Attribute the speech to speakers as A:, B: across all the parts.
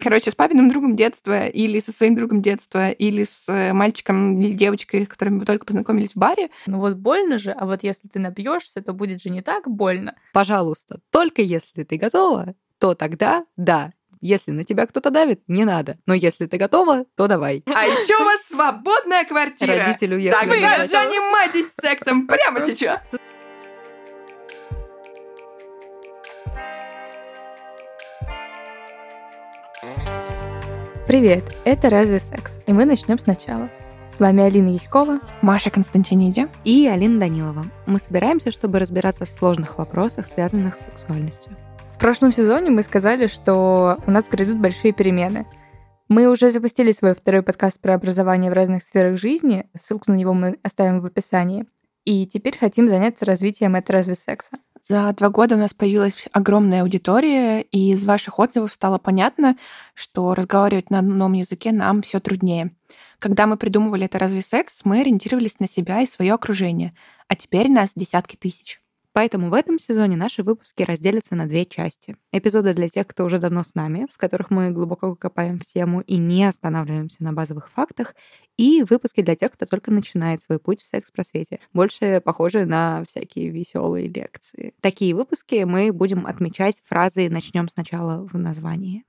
A: Короче, с папиным другом детства или со своим другом детства или с э, мальчиком или девочкой, с которыми вы только познакомились в баре.
B: Ну вот больно же, а вот если ты напьешься, то будет же не так больно.
C: Пожалуйста, только если ты готова, то тогда да, если на тебя кто-то давит, не надо. Но если ты готова, то давай.
A: А еще у вас свободная квартира.
C: Родители уехали.
A: Тогда занимайтесь сексом прямо сейчас.
B: Привет, это «Разве секс?» И мы начнем сначала. С вами Алина Яськова,
A: Маша Константиниди
C: и Алина Данилова. Мы собираемся, чтобы разбираться в сложных вопросах, связанных с сексуальностью.
B: В прошлом сезоне мы сказали, что у нас грядут большие перемены. Мы уже запустили свой второй подкаст про образование в разных сферах жизни. Ссылку на него мы оставим в описании. И теперь хотим заняться развитием этой разве секса.
A: За два года у нас появилась огромная аудитория, и из ваших отзывов стало понятно, что разговаривать на одном языке нам все труднее. Когда мы придумывали это разве секс, мы ориентировались на себя и свое окружение, а теперь нас десятки тысяч.
C: Поэтому в этом сезоне наши выпуски разделятся на две части. Эпизоды для тех, кто уже давно с нами, в которых мы глубоко копаем в тему и не останавливаемся на базовых фактах, и выпуски для тех, кто только начинает свой путь в секс-просвете, больше похожие на всякие веселые лекции. Такие выпуски мы будем отмечать фразы «начнем сначала» в названии.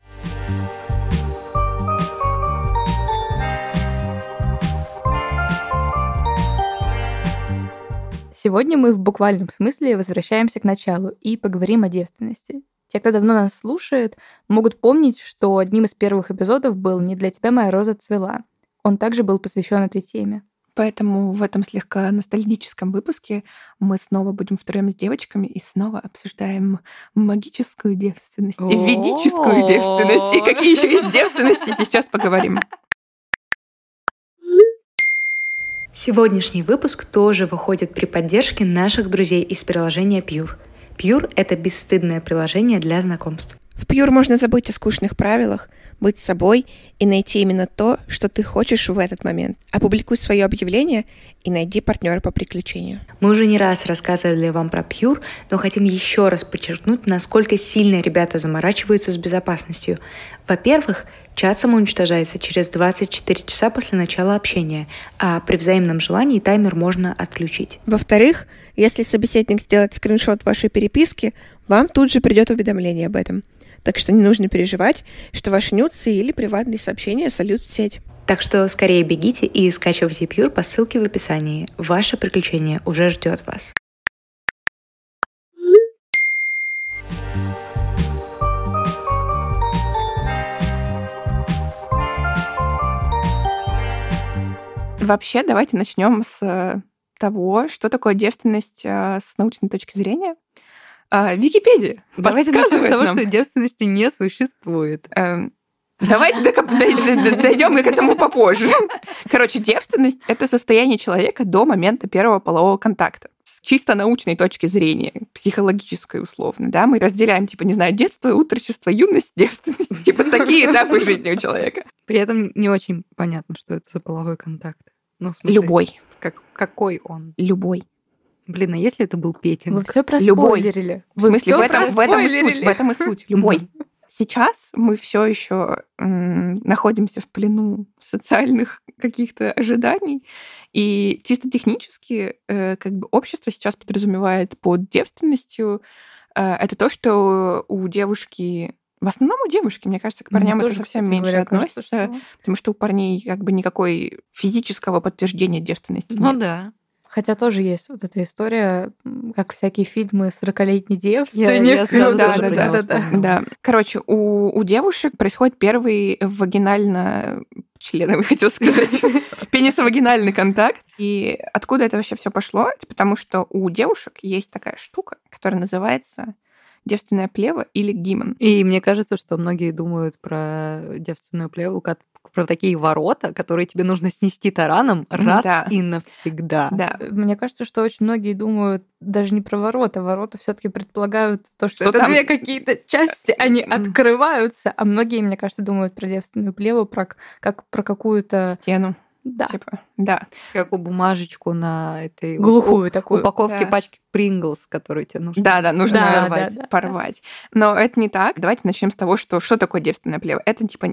B: Сегодня мы в буквальном смысле возвращаемся к началу и поговорим о девственности. Те, кто давно нас слушает, могут помнить, что одним из первых эпизодов был «Не для тебя моя роза цвела». Он также был посвящен этой теме.
A: Поэтому в этом слегка ностальгическом выпуске мы снова будем втроем с девочками и снова обсуждаем магическую девственность, ведическую девственность и какие еще есть девственности, сейчас поговорим.
C: Сегодняшний выпуск тоже выходит при поддержке наших друзей из приложения Pure. Pure — это бесстыдное приложение для знакомств.
A: В Pure можно забыть о скучных правилах, быть собой и найти именно то, что ты хочешь в этот момент. Опубликуй свое объявление и найди партнера по приключению.
C: Мы уже не раз рассказывали вам про Pure, но хотим еще раз подчеркнуть, насколько сильно ребята заморачиваются с безопасностью. Во-первых, Чат самоуничтожается через 24 часа после начала общения, а при взаимном желании таймер можно отключить.
A: Во-вторых, если собеседник сделает скриншот вашей переписки, вам тут же придет уведомление об этом. Так что не нужно переживать, что ваши нюцы или приватные сообщения сольют в сеть.
C: Так что скорее бегите и скачивайте Pure по ссылке в описании. Ваше приключение уже ждет вас.
A: Вообще, давайте начнем с э, того, что такое девственность э, с научной точки зрения. А, Википедия.
C: Давайте начнем с того, нам. что девственности не существует.
A: Эм, давайте дойдем к этому попозже. Короче, девственность это состояние человека до момента первого полового контакта. С чисто научной точки зрения, психологической условно, да, мы разделяем, типа, не знаю, детство, утрочество, юность, девственность, типа, такие этапы жизни у человека.
C: При этом не очень понятно, что это за половой контакт.
A: Ну, смысле, Любой.
C: Как, какой он?
A: Любой.
C: Блин, а если это был Петин?
B: Вы все проспойлерили.
A: В смысле, в этом, в этом и суть. В этом и суть. Любой. Сейчас мы все еще находимся в плену социальных каких-то ожиданий, и чисто технически э, как бы общество сейчас подразумевает под девственностью э, это то, что у девушки в основном у девушки, мне кажется, к парням Мне это совсем кстати, меньше говоря, относится, кажется, что... потому что у парней как бы никакой физического подтверждения девственности
C: ну,
A: нет.
C: да.
B: Хотя тоже есть вот эта история, как всякие фильмы 40-летней девственник.
A: Я, я да, да, да, да, да, да. Короче, у, у девушек происходит первый вагинально членовый, хотел сказать, пенисовагинальный контакт. И откуда это вообще все пошло? Это потому что у девушек есть такая штука, которая называется девственная плева или гимн.
C: И мне кажется, что многие думают про девственную плеву как про такие ворота, которые тебе нужно снести тараном раз да. и навсегда.
A: Да.
B: Мне кажется, что очень многие думают даже не про ворота. Ворота все-таки предполагают то, что, что это там... две какие-то части, они открываются. А многие, мне кажется, думают про девственную плеву, про, как про какую-то
A: стену
B: Да.
A: Типа, да.
C: Как у бумажечку на этой
B: Глухую
C: у-
B: такую.
C: упаковке
A: Да.
C: пачки Принглс, которую тебе нужно.
A: Да, да, нужно
B: Да,
A: порвать,
B: да, да.
A: порвать. Но это не так. Давайте начнем с того, что что такое девственное плево. Это типа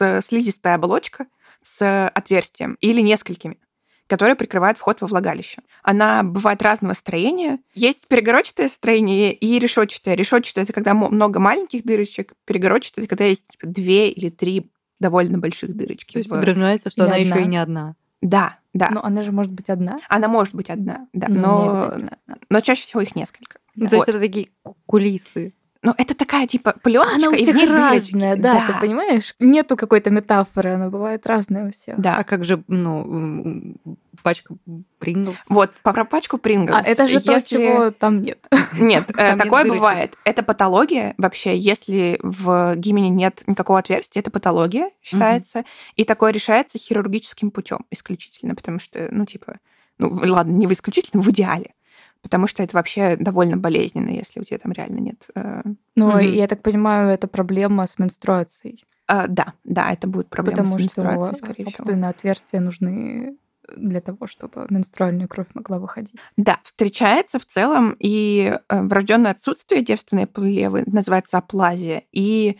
A: с- с- слизистая оболочка с отверстием или несколькими которая прикрывает вход во влагалище. Она бывает разного строения. Есть перегородчатое строение и решетчатое. Решетчатое это когда много маленьких дырочек, перегородчатое это когда есть типа, две или три довольно больших дырочки.
C: То есть подразумевается, что
B: Или
C: она еще
B: одна.
C: и не одна.
A: Да, да.
B: Но она же может быть одна.
A: Она может быть одна, да,
B: Ну,
A: но,
B: одна.
A: но чаще всего их несколько.
C: Ну,
A: Вот.
C: То есть это такие ку- кулисы.
A: Ну, это такая, типа, пленочка,
B: Она у
A: и в
B: всех
A: дырочки.
B: разная, да, ты понимаешь? Нету какой-то метафоры, она бывает разная у всех.
A: Да.
C: А как же, ну, пачка Принглс?
A: Вот, по про пачку Принглс.
B: А это же то,
A: если-
B: чего там нет.
A: Нет, э,
C: Там нет
A: такое
C: дырочек.
A: бывает. Это патология вообще. Если в гимене нет никакого отверстия, это патология считается. И такое решается хирургическим путем исключительно, потому что, ну, типа, ну, ладно, не в исключительно, в идеале. Потому что это вообще довольно болезненно, если у тебя там реально нет. э,
B: Ну,
C: Мгм.
B: я так понимаю, это проблема с менструацией.
A: э, да, да, это будет проблема
B: потому
A: с менструацией,
B: что,
A: скорее всего.
B: собственно, отверстия нужны для того, чтобы менструальная кровь могла выходить.
A: Да, встречается в целом и э, врожденное отсутствие девственной плевы, называется аплазия, и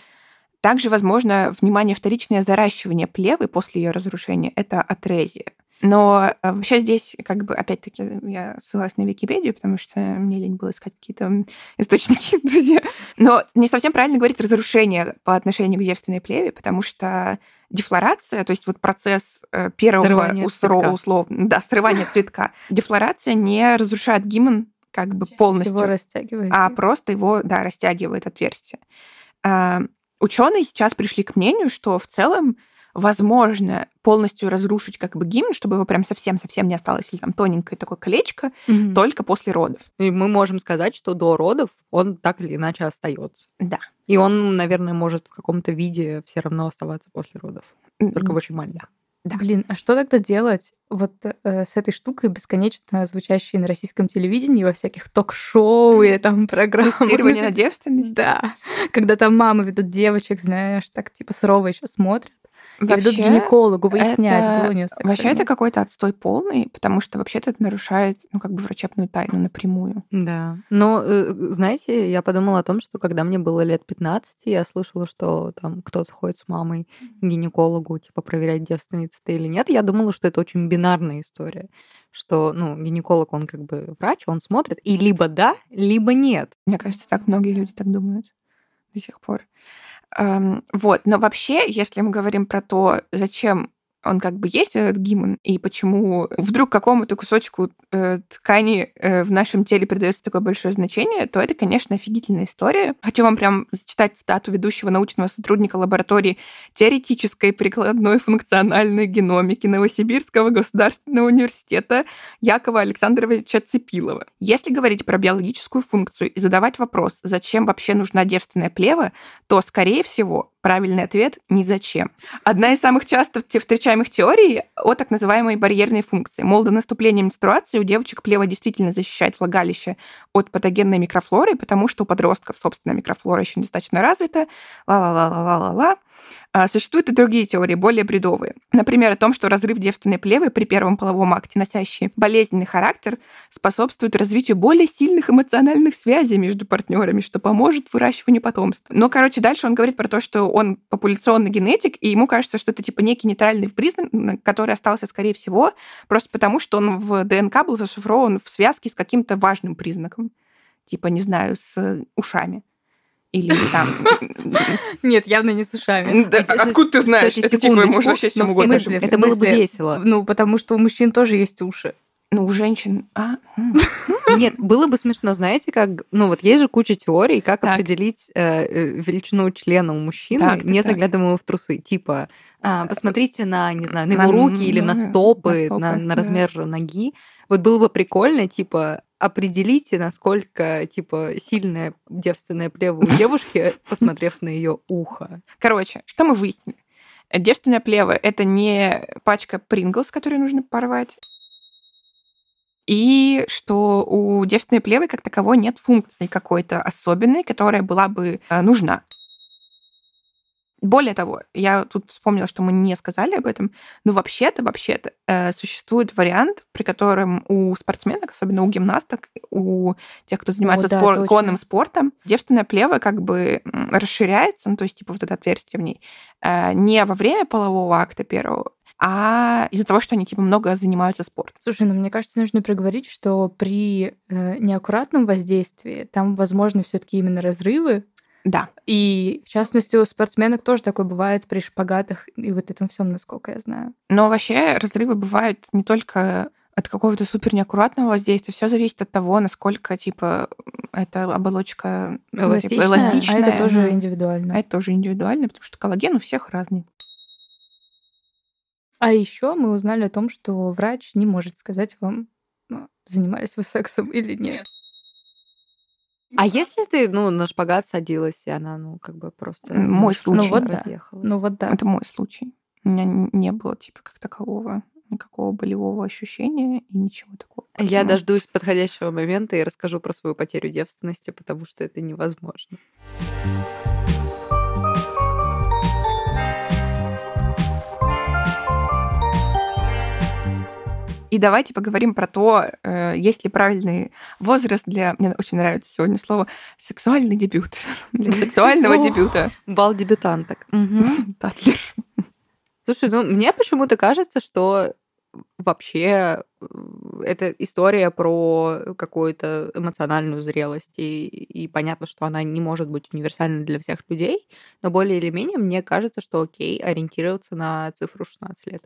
A: также возможно внимание вторичное заращивание плевы после ее разрушения, это атрезия. Но э, вообще здесь, как бы, опять-таки, я ссылаюсь на Википедию, потому что мне лень было искать какие-то источники, друзья. Но не совсем правильно говорить разрушение по отношению к девственной плеве, потому что дефлорация, то есть вот процесс э, первого
C: Срывание
A: усро- условно, да, срывания цветка, дефлорация не разрушает гимен как бы полностью,
B: Всего растягивает.
A: а просто его, да, растягивает отверстие. Ученые сейчас пришли к мнению, что в целом возможно полностью разрушить как бы гимн, чтобы его прям совсем-совсем не осталось, или там тоненькое такое колечко,
C: Мгм.
A: только после родов.
C: И мы можем сказать, что до родов он так или иначе остается.
A: Да.
C: И он, наверное, может в каком-то виде все равно оставаться после родов. Только в очень маленьком.
A: да.
B: Блин, а что тогда делать вот э, с этой штукой, бесконечно звучащей на российском телевидении, во всяких ток-шоу или там программах?
A: Тестирование на девственность.
B: Да. Когда там мамы ведут девочек, знаешь, так типа сурово еще смотрят. И ведут к
A: Вообще,
B: гинекологу выяснять,
A: это-
B: было
A: Вообще это какой-то отстой полный, потому что вообще-то это нарушает, ну, как бы врачебную тайну напрямую.
C: Да. Но, э, знаете, я подумала о том, что когда мне было лет 15, я слышала, что там кто-то ходит с мамой к гинекологу, типа, проверять, девственница ты или нет. Я думала, что это очень бинарная история что, ну, гинеколог, он как бы врач, он смотрит, и либо да, либо нет.
A: Мне кажется, так многие люди так думают до сих пор. Вот, но вообще, если мы говорим про то, зачем он как бы есть, этот гимн, и почему вдруг какому-то кусочку э, ткани э, в нашем теле придается такое большое значение, то это, конечно, офигительная история. Хочу вам прям зачитать цитату ведущего научного сотрудника лаборатории теоретической прикладной функциональной геномики Новосибирского государственного университета Якова Александровича Цепилова. Если говорить про биологическую функцию и задавать вопрос, зачем вообще нужна девственная плева, то, скорее всего, правильный ответ – ни зачем. Одна из самых часто встречаемых теорий о так называемой барьерной функции. Мол, до наступления менструации у девочек плева действительно защищает влагалище от патогенной микрофлоры, потому что у подростков, собственно, микрофлора еще недостаточно развита. Ла-ла-ла-ла-ла-ла. А, Существуют и другие теории, более бредовые. Например, о том, что разрыв девственной плевы при первом половом акте, носящий болезненный характер, способствует развитию более сильных эмоциональных связей между партнерами, что поможет выращиванию потомства. Но, короче, дальше он говорит про то, что он популяционный генетик, и ему кажется, что это типа некий нейтральный признак, который остался, скорее всего, просто потому, что он в ДНК был зашифрован в связке с каким-то важным признаком. Типа, не знаю, с ушами. Или там...
B: Нет, явно не с ушами.
A: Да,
C: Кстати,
A: Откуда ты знаешь? Это типа
C: секундочку,
A: может вообще с чем угодно.
B: смысле?
C: Это было бы весело.
B: Ну, потому что у мужчин тоже есть уши.
A: Ну, у женщин... А.
C: Нет, было бы смешно, знаете, как, ну вот есть же куча теорий, как
A: Так.
C: определить э, э, величину члена у мужчины,
A: Так,
C: не
A: так.
C: заглядывая в трусы. Типа, а, посмотрите на, не знаю, на
A: На-
C: его руки или на
A: на
C: стопы,
A: стопы,
C: на, на
A: да.
C: размер ноги. Вот было бы прикольно, типа, определите, насколько, типа, сильная девственная плева у девушки, посмотрев на ее ухо.
A: Короче, что мы выяснили? Девственная плева — это не пачка Принглс, которую нужно порвать, и что у девственной плевы как таковой нет функции какой-то особенной, которая была бы э, нужна. Более того, я тут вспомнила, что мы не сказали об этом, но вообще-то, вообще-то э, существует вариант, при котором у спортсменок, особенно у гимнасток, у тех, кто занимается О, да, спор- конным спортом, девственное плево как бы расширяется, ну, то есть типа вот это отверстие в ней, э, не во время полового акта первого, а из-за того, что они типа много занимаются спортом.
B: Слушай, ну мне кажется, нужно проговорить, что при э, неаккуратном воздействии там возможны все-таки именно разрывы.
A: Да.
B: И в частности у спортсменок тоже такое бывает при шпагатах и вот этом всем, насколько я знаю.
A: Но вообще разрывы бывают не только от какого-то супер неаккуратного воздействия. Все зависит от того, насколько типа эта оболочка
B: эластичная. Типа, эластичная. А это тоже индивидуально.
A: А это тоже индивидуально, потому что коллаген у всех разный.
B: А еще мы узнали о том, что врач не может сказать вам, ну, занимались вы сексом или нет.
C: А если ты, ну, на шпагат садилась, и она, ну, как бы просто...
A: Мой случай.
B: Ну вот да. Ну вот да.
A: Это мой случай. У меня не было, типа, как такового никакого болевого ощущения и ничего такого.
C: Я дождусь подходящего момента и расскажу про свою потерю девственности, потому что это невозможно.
A: И давайте поговорим про то, э, есть ли правильный возраст для... Мне очень нравится сегодня слово «сексуальный дебют». Для сексуального дебюта.
C: Бал дебютанток. Слушай, ну мне почему-то кажется, что вообще э, это история про какую-то эмоциональную зрелость, и, и понятно, что она не может быть универсальной для всех людей, но более или менее мне кажется, что окей ориентироваться на цифру 16 лет.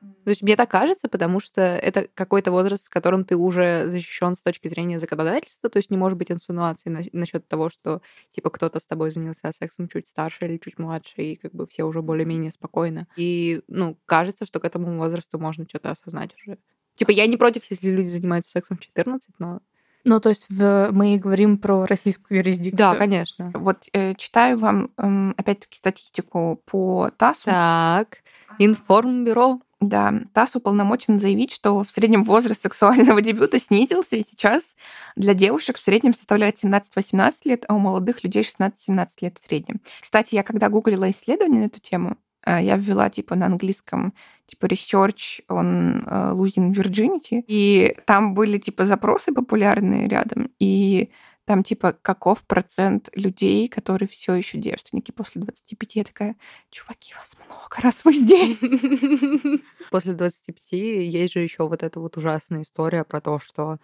C: То есть мне так кажется, потому что это какой-то возраст, в котором ты уже защищен с точки зрения законодательства, то есть не может быть инсинуации на- насчет того, что типа кто-то с тобой занялся сексом чуть старше или чуть младше, и как бы все уже более-менее спокойно. И, ну, кажется, что к этому возрасту можно что-то осознать уже. Типа я не против, если люди занимаются сексом в 14, но
B: ну, то есть в, мы говорим про российскую юрисдикцию.
C: Да, конечно.
A: Вот э, читаю вам, э, опять-таки, статистику по ТАССу.
C: Так, информбюро.
A: Да, ТАСС уполномочен заявить, что в среднем возраст сексуального дебюта снизился, и сейчас для девушек в среднем составляет 17-18 лет, а у молодых людей 16-17 лет в среднем. Кстати, я когда гуглила исследования на эту тему, э, я ввела типа на английском типа research on uh, losing virginity, и там были типа запросы популярные рядом, и там типа каков процент людей, которые все еще девственники после 25. Я такая, чуваки, вас много, раз вы здесь.
C: После 25 есть же еще вот эта вот ужасная история про то, что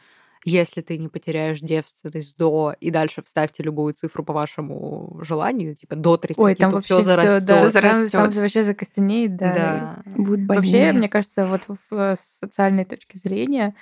C: если ты не потеряешь девственность до и дальше вставьте любую цифру по вашему желанию, типа до 30,
B: Ой, там то все зарастет. Да, зарастет. Там, там вообще закостенеет, да.
C: да.
A: Будет больнее.
B: Вообще, мне кажется, вот в социальной точке зрения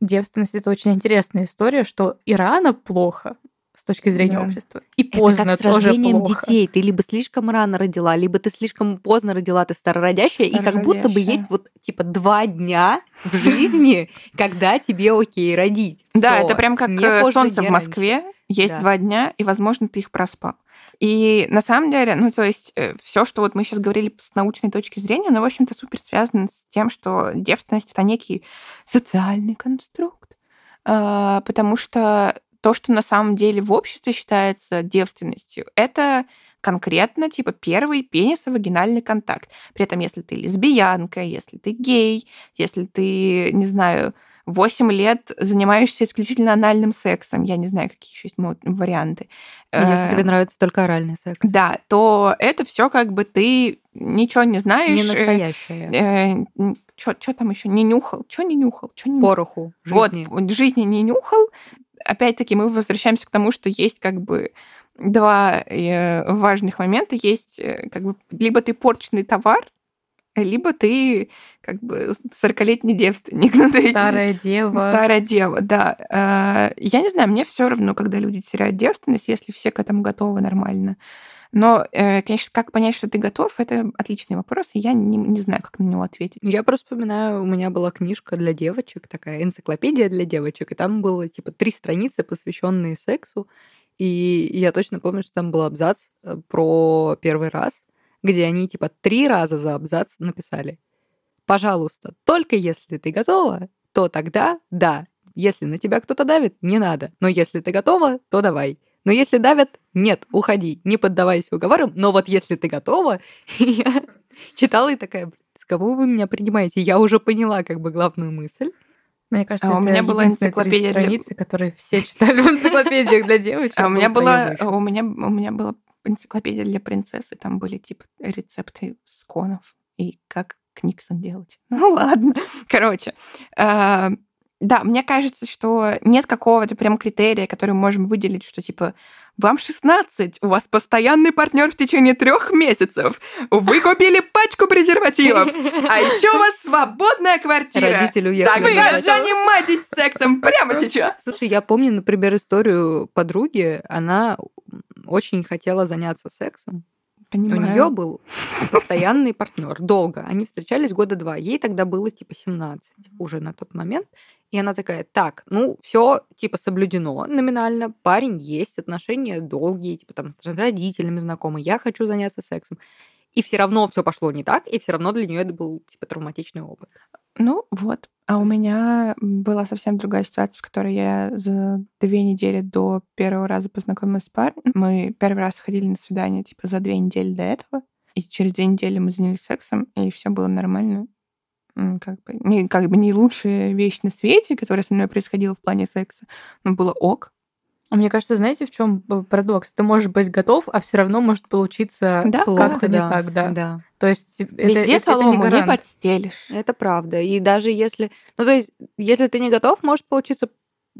B: девственность это очень интересная история, что и рано плохо с точки зрения да. общества. И поздно
C: это как с рождением плохо. детей. Ты либо слишком рано родила, либо ты слишком поздно родила, ты старородящая, и как будто бы есть вот типа два дня в жизни, когда тебе окей родить.
A: Да, это прям как э, солнце в Москве. Есть два дня, и, возможно, ты их проспал. И на самом деле, ну, то есть э, все, что вот мы сейчас говорили с научной точки зрения, оно, в общем-то, супер связано с тем, что девственность это некий социальный конструкт, а, потому что то, что на самом деле в обществе считается девственностью, это конкретно типа первый пенисо-вагинальный контакт. При этом, если ты лесбиянка, если ты гей, если ты, не знаю, 8 лет занимаешься исключительно анальным сексом, я не знаю, какие еще есть варианты.
C: Если тебе э, нравится только оральный секс.
A: Да, то это все как бы ты ничего не знаешь.
C: Не настоящее.
A: Э, что там еще? Не нюхал? Что не нюхал? Чё не
C: Пороху
A: жизни. Вот, жизни не нюхал. Опять-таки мы возвращаемся к тому, что есть как бы два э, важных момента. Есть как бы либо ты порченный товар, либо ты как бы 40-летний девственник. Ну,
B: старая дева.
A: Старая дева, да. А, я не знаю, мне все равно, когда люди теряют девственность, если все к этому готовы нормально. Но, э, конечно, как понять, что ты готов, это отличный вопрос, и я не, не знаю, как на него ответить.
C: Я просто вспоминаю, у меня была книжка для девочек, такая энциклопедия для девочек, и там было типа три страницы, посвященные сексу. И я точно помню, что там был абзац э, про первый раз где они типа три раза за абзац написали. Пожалуйста, только если ты готова, то тогда да. Если на тебя кто-то давит, не надо. Но если ты готова, то давай. Но если давят, нет, уходи, не поддавайся уговорам. Но вот если ты готова, я читала и такая, с кого вы меня принимаете? Я уже поняла как бы главную мысль.
B: Мне кажется, а у меня была энциклопедия страницы, для... которые все читали в энциклопедиях для девочек.
A: А у меня была, у меня, у меня была энциклопедия для принцессы, там были типа рецепты сконов и как Книксон делать. Ну ладно. Короче, а, да, мне кажется, что нет какого-то прям критерия, который мы можем выделить, что типа вам 16, у вас постоянный партнер в течение трех месяцев, вы купили пачку презервативов, а еще у вас свободная квартира.
C: Родители уехали.
A: Тогда занимайтесь сексом прямо сейчас.
C: Слушай, я помню, например, историю подруги. Она очень хотела заняться сексом. Понимаю. У нее был постоянный партнер долго. Они встречались года два. Ей тогда было типа 17 уже на тот момент. И она такая, так, ну, все типа соблюдено номинально, парень есть, отношения долгие, типа там с родителями знакомы, я хочу заняться сексом. И все равно все пошло не так, и все равно для нее это был типа травматичный опыт.
A: Ну вот. А у меня была совсем другая ситуация, в которой я за две недели до первого раза познакомилась с парнем. Мы первый раз ходили на свидание типа за две недели до этого. И через две недели мы занялись сексом, и все было нормально как бы, не, как бы не лучшая вещь на свете, которая со мной происходила в плане секса, но было ок.
B: А мне кажется, знаете, в чем парадокс? Ты можешь быть готов, а все равно может получиться да, как-то да, не так, да. да. То есть
A: везде это, солому это не, не подстелишь.
C: Это правда. И даже если, ну то есть, если ты не готов, может получиться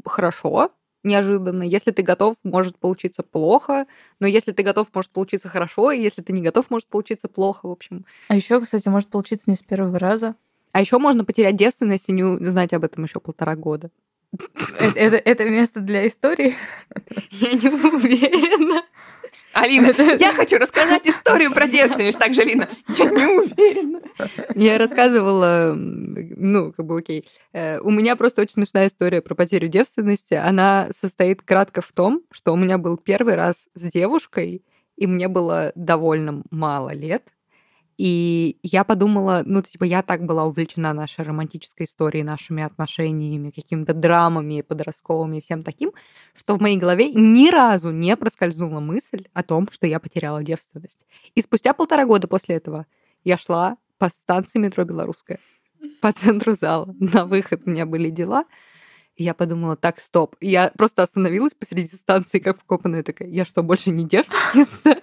C: хорошо, неожиданно. Если ты готов, может получиться плохо. Но если ты готов, может получиться хорошо. И если ты не готов, может получиться плохо, в общем.
B: А еще, кстати, может получиться не с первого раза.
C: А еще можно потерять девственность и не знать об этом еще полтора года.
B: Это, это, это место для истории?
C: Я не уверена.
A: Алина, это... я хочу рассказать историю про девственность. Так же, Алина, я не уверена.
C: Я рассказывала, ну, как бы окей. Э, у меня просто очень смешная история про потерю девственности. Она состоит кратко в том, что у меня был первый раз с девушкой, и мне было довольно мало лет. И я подумала, ну, типа, я так была увлечена нашей романтической историей, нашими отношениями, какими-то драмами подростковыми и всем таким, что в моей голове ни разу не проскользнула мысль о том, что я потеряла девственность. И спустя полтора года после этого я шла по станции метро «Белорусская», по центру зала. На выход у меня были дела. И я подумала, так, стоп. Я просто остановилась посреди станции, как вкопанная такая. Я что, больше не девственница?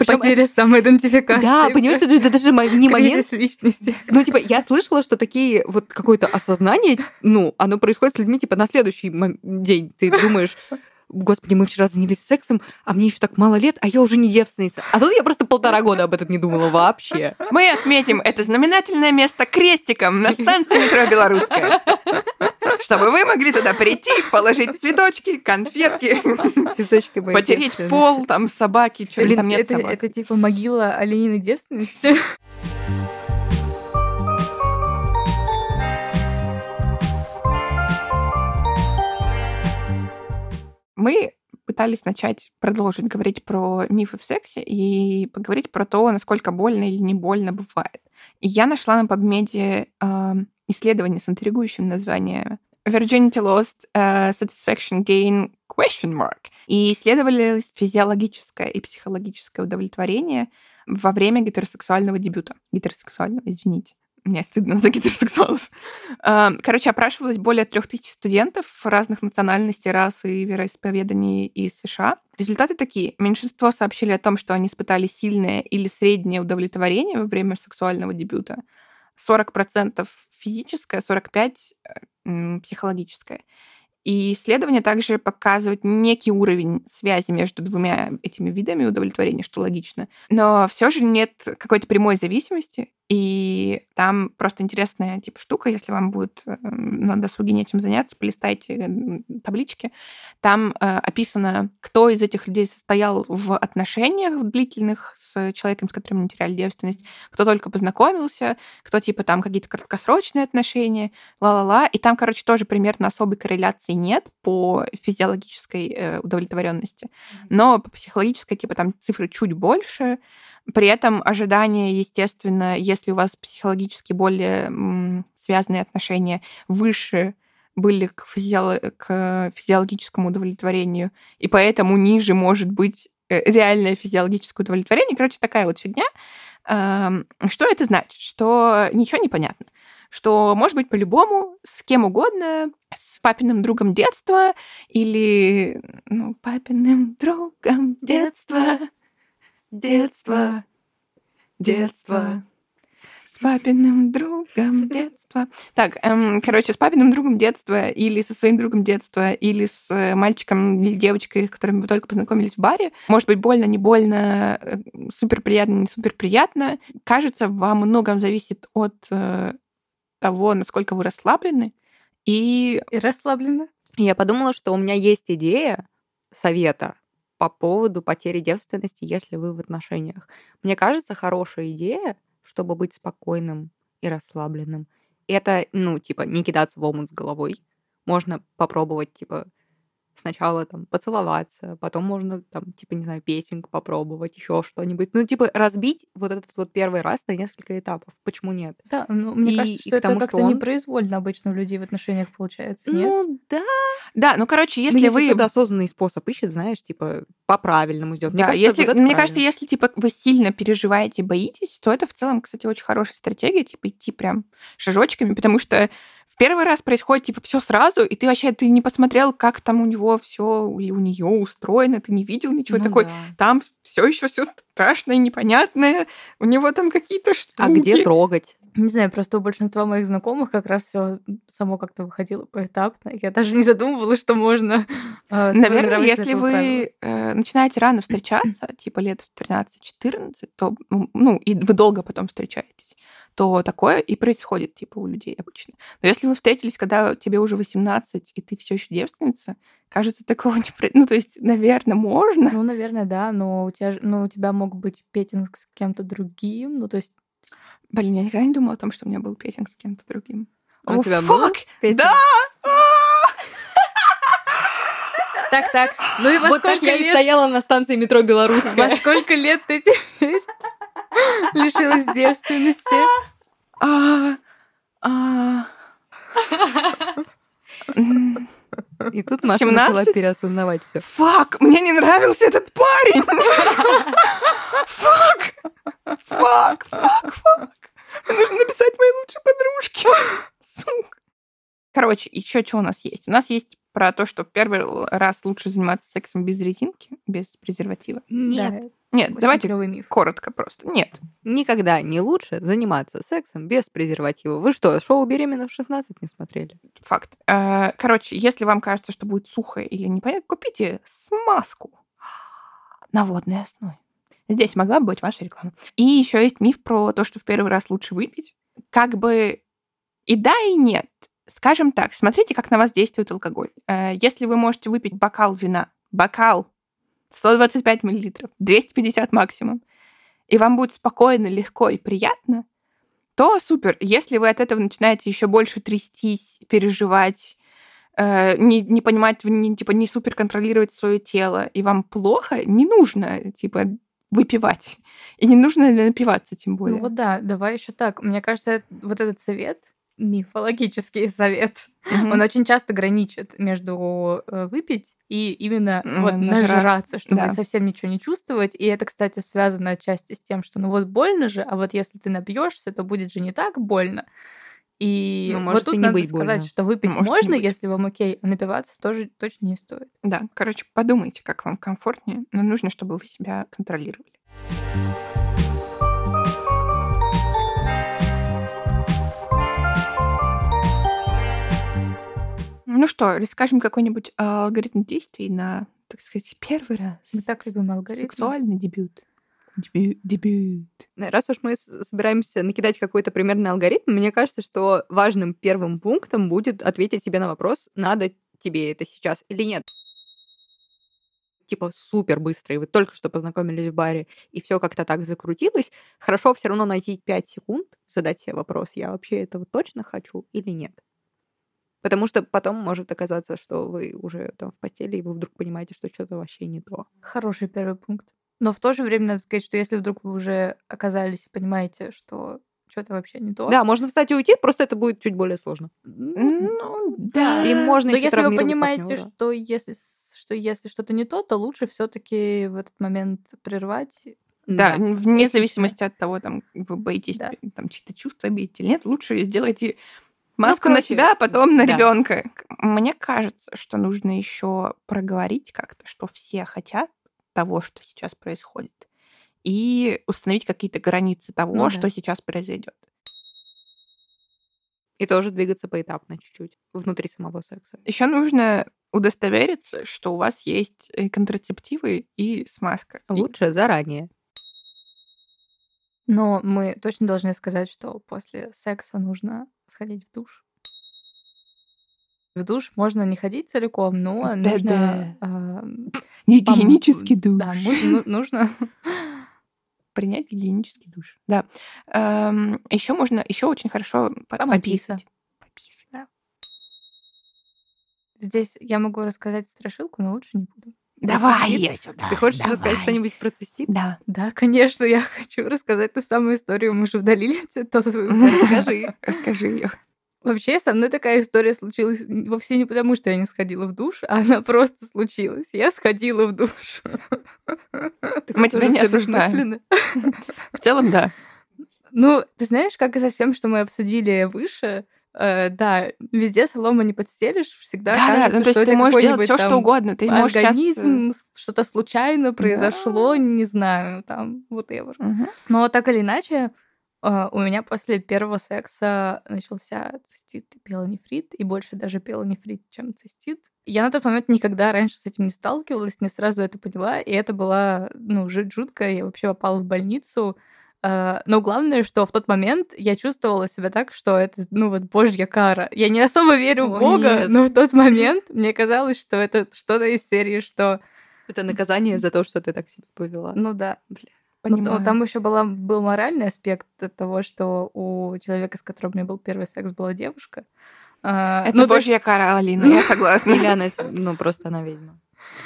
B: Причем Потеря это... самоидентификации.
C: Да, понимаешь, это, это даже не момент...
B: личности.
C: Ну, типа, я слышала, что такие вот какое-то осознание, ну, оно происходит с людьми, типа, на следующий день. Ты думаешь, господи, мы вчера занялись сексом, а мне еще так мало лет, а я уже не девственница. А тут я просто полтора года об этом не думала вообще.
A: Мы отметим это знаменательное место крестиком на станции метро «Белорусская». Чтобы вы могли туда прийти, положить цветочки, конфетки, цветочки потереть пол, там собаки, что там нет
B: это,
A: собак.
B: Это типа могила оленины девственности?
A: Мы пытались начать продолжить говорить про мифы в сексе и поговорить про то, насколько больно или не больно бывает. И я нашла на PubMed э, исследование с интригующим названием Virginity Lost, uh, Satisfaction Gain, question mark. И исследовали физиологическое и психологическое удовлетворение во время гетеросексуального дебюта. Гетеросексуального, извините. Мне стыдно за гетеросексуалов. Короче, опрашивалось более трех тысяч студентов разных национальностей, рас и вероисповеданий из США. Результаты такие. Меньшинство сообщили о том, что они испытали сильное или среднее удовлетворение во время сексуального дебюта. 40% физическое, 45% э, психологическое. И исследование также показывает некий уровень связи между двумя этими видами удовлетворения, что логично. Но все же нет какой-то прямой зависимости. И там просто интересная типа штука, если вам будет э, на досуге нечем заняться, полистайте таблички. Там э, описано, кто из этих людей состоял в отношениях длительных с человеком, с которым не теряли девственность, кто только познакомился, кто типа там какие-то краткосрочные отношения, ла-ла-ла. И там, короче, тоже примерно особой корреляции нет по физиологической э, удовлетворенности, но по психологической типа там цифры чуть больше. При этом ожидания, естественно, если у вас психологически более связанные отношения выше были к, физиоло... к физиологическому удовлетворению, и поэтому ниже может быть э, реальное физиологическое удовлетворение. Короче, такая вот фигня. Что это значит? Что ничего не понятно. Что может быть по-любому, с кем угодно, с папиным другом детства или ну, папиным другом детства, детства, детства папиным другом детства. Так, эм, короче, с папиным другом детства или со своим другом детства или с э, мальчиком или девочкой, с которыми вы только познакомились в баре. Может быть, больно, не больно, э, супер приятно, не супер приятно. Кажется, во многом зависит от э, того, насколько вы расслаблены. И...
B: И расслаблены.
C: Я подумала, что у меня есть идея совета по поводу потери девственности, если вы в отношениях. Мне кажется, хорошая идея — чтобы быть спокойным и расслабленным. Это, ну, типа, не кидаться в омут с головой. Можно попробовать, типа, сначала там поцеловаться, потом можно там, типа, не знаю, песенку попробовать, еще что-нибудь. Ну, типа, разбить вот этот вот первый раз на несколько этапов. Почему нет?
B: Да, ну, мне и, кажется, что это как-то он... непроизвольно обычно у людей в отношениях получается, нет?
C: Ну, да.
A: Да, ну, короче, если, ну,
C: если вы... осознанный способ ищет, знаешь, типа, по-правильному сделать.
A: Мне да, кажется, если, вот мне правильно. кажется, если, типа, вы сильно переживаете, боитесь, то это в целом, кстати, очень хорошая стратегия, типа, идти прям шажочками, потому что в первый раз происходит типа все сразу, и ты вообще ты не посмотрел, как там у него все и у нее устроено, ты не видел ничего ну, такой. Да. Там все еще все страшное, непонятное. У него там какие-то штуки.
C: А где трогать?
B: Не знаю, просто у большинства моих знакомых как раз все само как-то выходило поэтапно. Я даже не задумывалась, что можно.
A: Э, Наверное, если вы э, начинаете рано встречаться, типа лет в 13-14, то ну и вы долго потом встречаетесь, то такое и происходит, типа, у людей обычно. Но если вы встретились, когда тебе уже 18, и ты все еще девственница, кажется, такого не... Ну, то есть, наверное, можно.
B: Ну, наверное, да, но у тебя, ну, у тебя мог быть петинг с кем-то другим, ну, то есть...
A: Блин, я никогда не думала о том, что у меня был петинг с кем-то другим.
C: А у тебя был
A: Да!
B: Так, так. Ну и во
C: вот
B: сколько
C: я
B: лет...
C: и стояла на станции метро Белорусская.
B: Во сколько лет ты теперь лишилась девственности?
A: А, а...
C: И тут Маша 17? начала переосознавать все.
A: Фак, мне не нравился этот парень. Fuck, fuck, fuck, fuck. Мне нужно написать моей лучшей подружке. Сука. Короче, еще что у нас есть? У нас есть про то, что первый раз лучше заниматься сексом без резинки, без презерватива.
C: Нет.
B: Да.
A: Нет, Очень давайте миф. коротко просто. Нет.
C: Никогда не лучше заниматься сексом без презерватива. Вы что, шоу «Беременна в 16» не смотрели?
A: Факт. Э, короче, если вам кажется, что будет сухо или непонятно, купите смазку на водной основе. Здесь могла бы быть ваша реклама. И еще есть миф про то, что в первый раз лучше выпить. Как бы и да, и нет. Скажем так, смотрите, как на вас действует алкоголь. Э, если вы можете выпить бокал вина, бокал 125 миллилитров, 250 максимум, и вам будет спокойно, легко и приятно, то супер. Если вы от этого начинаете еще больше трястись, переживать, э, не, не понимать, не, типа не супер контролировать свое тело, и вам плохо, не нужно, типа, выпивать. И не нужно напиваться, тем более.
B: Ну вот да, давай еще так. Мне кажется, вот этот совет мифологический совет. Mm-hmm. Он очень часто граничит между э, выпить и именно mm-hmm. вот нажраться, нажраться чтобы да. совсем ничего не чувствовать. И это, кстати, связано отчасти с тем, что ну вот больно же, а вот если ты напьешься, то будет же не так больно. И ну, вот тут надо быть сказать, больно. что выпить может можно, если вам окей, а напиваться тоже точно не стоит.
A: Да, короче, подумайте, как вам комфортнее, но нужно, чтобы вы себя контролировали. Ну что, расскажем какой-нибудь алгоритм действий на, так сказать, первый раз.
B: Мы так любим алгоритм.
A: Сексуальный дебют. Дебют. дебют.
C: Раз уж мы собираемся накидать какой-то примерный алгоритм, мне кажется, что важным первым пунктом будет ответить себе на вопрос, надо тебе это сейчас или нет типа супер быстро, и вы только что познакомились в баре, и все как-то так закрутилось, хорошо все равно найти 5 секунд, задать себе вопрос, я вообще этого точно хочу или нет. Потому что потом может оказаться, что вы уже там в постели, и вы вдруг понимаете, что что-то вообще не то.
B: Хороший первый пункт. Но в то же время надо сказать, что если вдруг вы уже оказались и понимаете, что что-то вообще не то.
C: Да, можно встать и уйти, просто это будет чуть более сложно.
B: Ну, да.
C: И можно
B: Но если вы понимаете,
C: партнёра.
B: что если что если что-то не то, то лучше все-таки в этот момент прервать.
A: Да,
C: Да.
A: вне зависимости от того, там, вы боитесь
B: Да.
A: там чьи-то чувства обидеть или нет, лучше сделайте маску
C: Ну,
A: на себя, а потом на
C: да.
A: ребенка. Мне кажется, что нужно еще проговорить как-то, что все хотят того, что сейчас происходит, и установить какие-то границы того,
B: Ну да.
A: что сейчас произойдет.
C: И тоже двигаться поэтапно чуть-чуть внутри самого секса.
A: Еще нужно удостовериться, что у вас есть э, контрацептивы и смазка. И-
C: Лучше заранее.
B: Но мы точно должны сказать, что после секса нужно сходить в душ. В душ можно не ходить целиком, но
A: Да-да.
B: нужно... ам,
A: Гигиенический
B: пом-
A: душ.
B: Да, ну- нужно...
A: принять гигиенический душ. Да. еще можно, еще очень хорошо пописать. Пописать.
B: Здесь я могу рассказать страшилку, но лучше не буду.
A: Давай ее сюда.
C: Ты хочешь
A: давай.
C: рассказать что-нибудь про цистит?
A: Да.
B: Да, конечно, я хочу рассказать ту самую историю. Мы же удалили это.
C: Расскажи.
A: Расскажи ее.
B: Вообще, со мной такая история случилась вовсе не потому, что я не сходила в душ, а она просто случилась. Я сходила в душ.
A: Мы тебя не осуждаем. В целом, да.
B: Ну, ты знаешь, как и со всем, что мы обсудили выше, э, да, везде солома не подстелишь, всегда
A: Да, да.
B: кажется,
A: Ну, то есть ты можешь делать все, что угодно. Ты можешь сейчас, э,
B: организм, с- что-то случайно произошло, не знаю, там, whatever.
A: Мгм.
B: Но так или иначе, э, у меня после первого секса начался цистит и пилонефрит, и больше даже пилонефрит, чем цистит. Я на тот момент никогда раньше с этим не сталкивалась, не сразу это поняла, и это была, ну, жуть жутко, я вообще попала в больницу. Э, Но главное, что в тот момент я чувствовала себя так, что это, ну, вот божья кара. Я не особо верю в
C: О,
B: Бога,
C: нет.
B: но в тот момент мне казалось, что это что-то из серии, что,
C: Это наказание за то, что ты так себя повела.
B: ну да, Ну,
A: Понимаю.
B: то- там еще была, был моральный аспект того, что у человека, с которым у меня был первый секс, была девушка. А,
A: Это
B: ну,
A: божья кара, Алина, я согласна.
C: Или она, ну, просто она ведьма.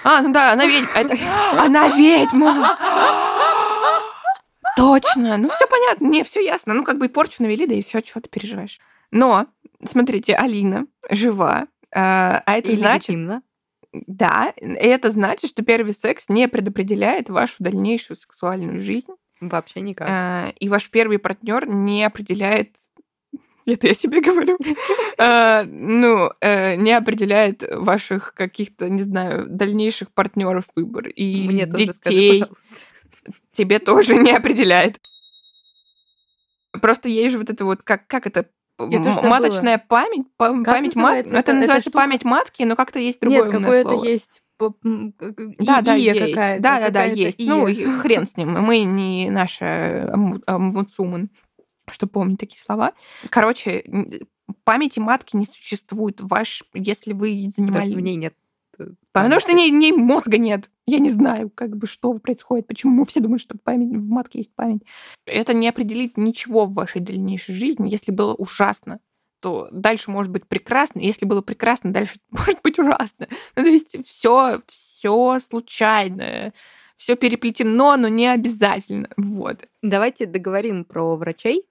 A: А, ну да, она ведьма. Она ведьма! Точно. Ну, все понятно. Не, все ясно. Ну, как бы и порчу навели, да и все, чего ты переживаешь. Но, смотрите, Алина жива. а а это
C: И
A: значит,
C: легитимно.
A: да, и это значит, что первый секс не предопределяет вашу дальнейшую сексуальную жизнь.
C: Вообще никак.
A: А, и ваш первый партнер не определяет это я себе говорю. А, Ну, э, не определяет ваших каких-то, не знаю, дальнейших партнеров выбор. И
C: Мне тоже скажи,
A: детей
C: пожалуйста.
A: Тебе тоже не определяет. Просто есть же вот это вот, как, как это,
B: Я тоже забыла.
A: маточная память, пам-
B: Как
A: память мат...
B: называется
A: Это,
B: эта
A: называется
B: штука?
A: память матки, но как-то есть другое
B: Нет, какое-то есть
A: Да, да, есть.
B: какая-то.
A: Да, да, да, есть. Ну,
B: ия.
A: и хрен с ним. Мы не наша омбу- омбудсвумен, что помнить такие слова. Короче, памяти матки не существует. Ваш, если вы
C: Потому
A: занимались...
C: что в ней нет... э,
A: Потому что
C: памяти.
A: не, не мозга нет. Я не знаю, как бы что происходит, почему все думают, что память, в матке есть память. Это не определит ничего в вашей дальнейшей жизни. Если было ужасно, то дальше может быть прекрасно. Если было прекрасно, дальше может быть ужасно. Ну, то есть все, все случайное, все переплетено, но не обязательно. Вот.
C: Давайте договорим про врачей.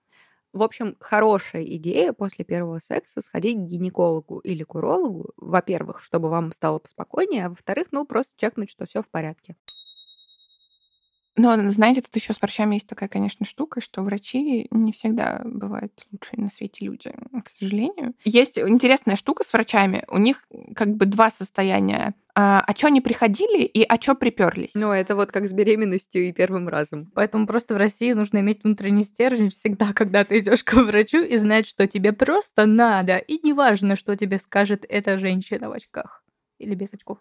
C: В общем, хорошая идея после первого секса сходить к гинекологу или к урологу, во-первых, чтобы вам стало поспокойнее, а во-вторых, ну, просто чекнуть, что все в порядке.
A: Но, знаете, тут еще с врачами есть такая, конечно, штука, что врачи не всегда бывают лучшие на свете люди, к сожалению. Есть интересная штука с врачами. У них как бы два состояния. А, а чё они приходили и а чё приперлись?
C: Ну, это вот как с беременностью и первым разом.
B: Поэтому просто в России нужно иметь внутренний стержень всегда, когда ты идешь к врачу и знать, что тебе просто надо. И неважно, что тебе скажет эта женщина в очках. Или без очков.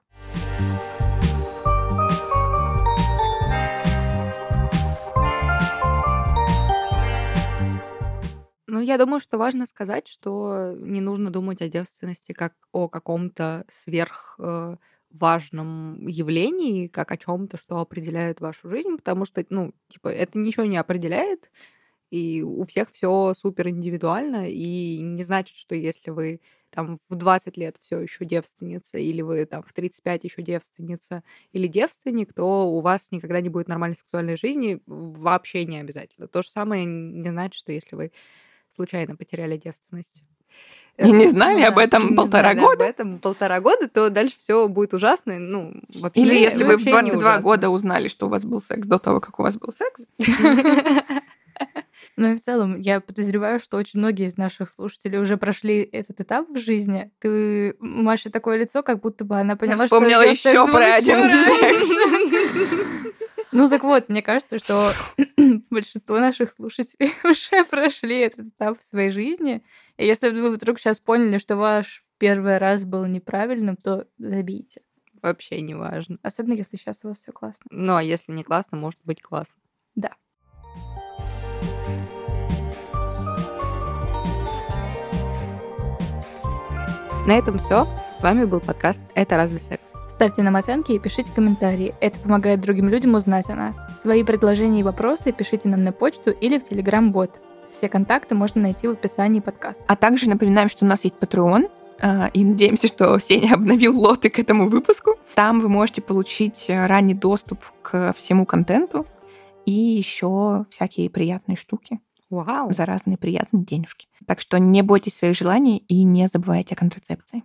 C: Ну, я думаю, что важно сказать, что не нужно думать о девственности как о каком-то сверх э, важном явлении, как о чем-то, что определяет вашу жизнь, потому что, ну, типа, это ничего не определяет, и у всех все супер индивидуально, и не значит, что если вы там в 20 лет все еще девственница, или вы там в 35 еще девственница, или девственник, то у вас никогда не будет нормальной сексуальной жизни, вообще не обязательно. То же самое не значит, что если вы случайно потеряли девственность,
A: и не знали об этом полтора года?
C: об этом полтора года, то дальше все будет ужасно. Ну, вообще,
A: Или если вы в 22 года узнали, что у вас был секс до того, как у вас был секс.
B: Ну и в целом, я подозреваю, что очень многие из наших слушателей уже прошли этот этап в жизни. Ты, Маша, такое лицо, как будто бы она поняла,
A: я вспомнила
B: что...
A: еще про один
B: Ну так вот, мне кажется, что большинство наших слушателей уже прошли этот этап в своей жизни. И если вы вдруг сейчас поняли, что ваш первый раз был неправильным, то забейте.
C: Вообще не важно.
B: Особенно, если сейчас у вас все классно.
C: Ну, а если не классно, может быть классно.
B: Да.
C: На этом все. С вами был подкаст «Это разве секс?».
B: Ставьте нам оценки и пишите комментарии. Это помогает другим людям узнать о нас. Свои предложения и вопросы пишите нам на почту или в Telegram-бот. Все контакты можно найти в описании подкаста.
A: А также напоминаем, что у нас есть Patreon, а, и надеемся, что Сеня обновил лоты к этому выпуску. Там вы можете получить ранний доступ к всему контенту и еще всякие приятные штуки.
C: Вау.
A: За разные приятные денежки. Так что не бойтесь своих желаний и не забывайте о контрацепции.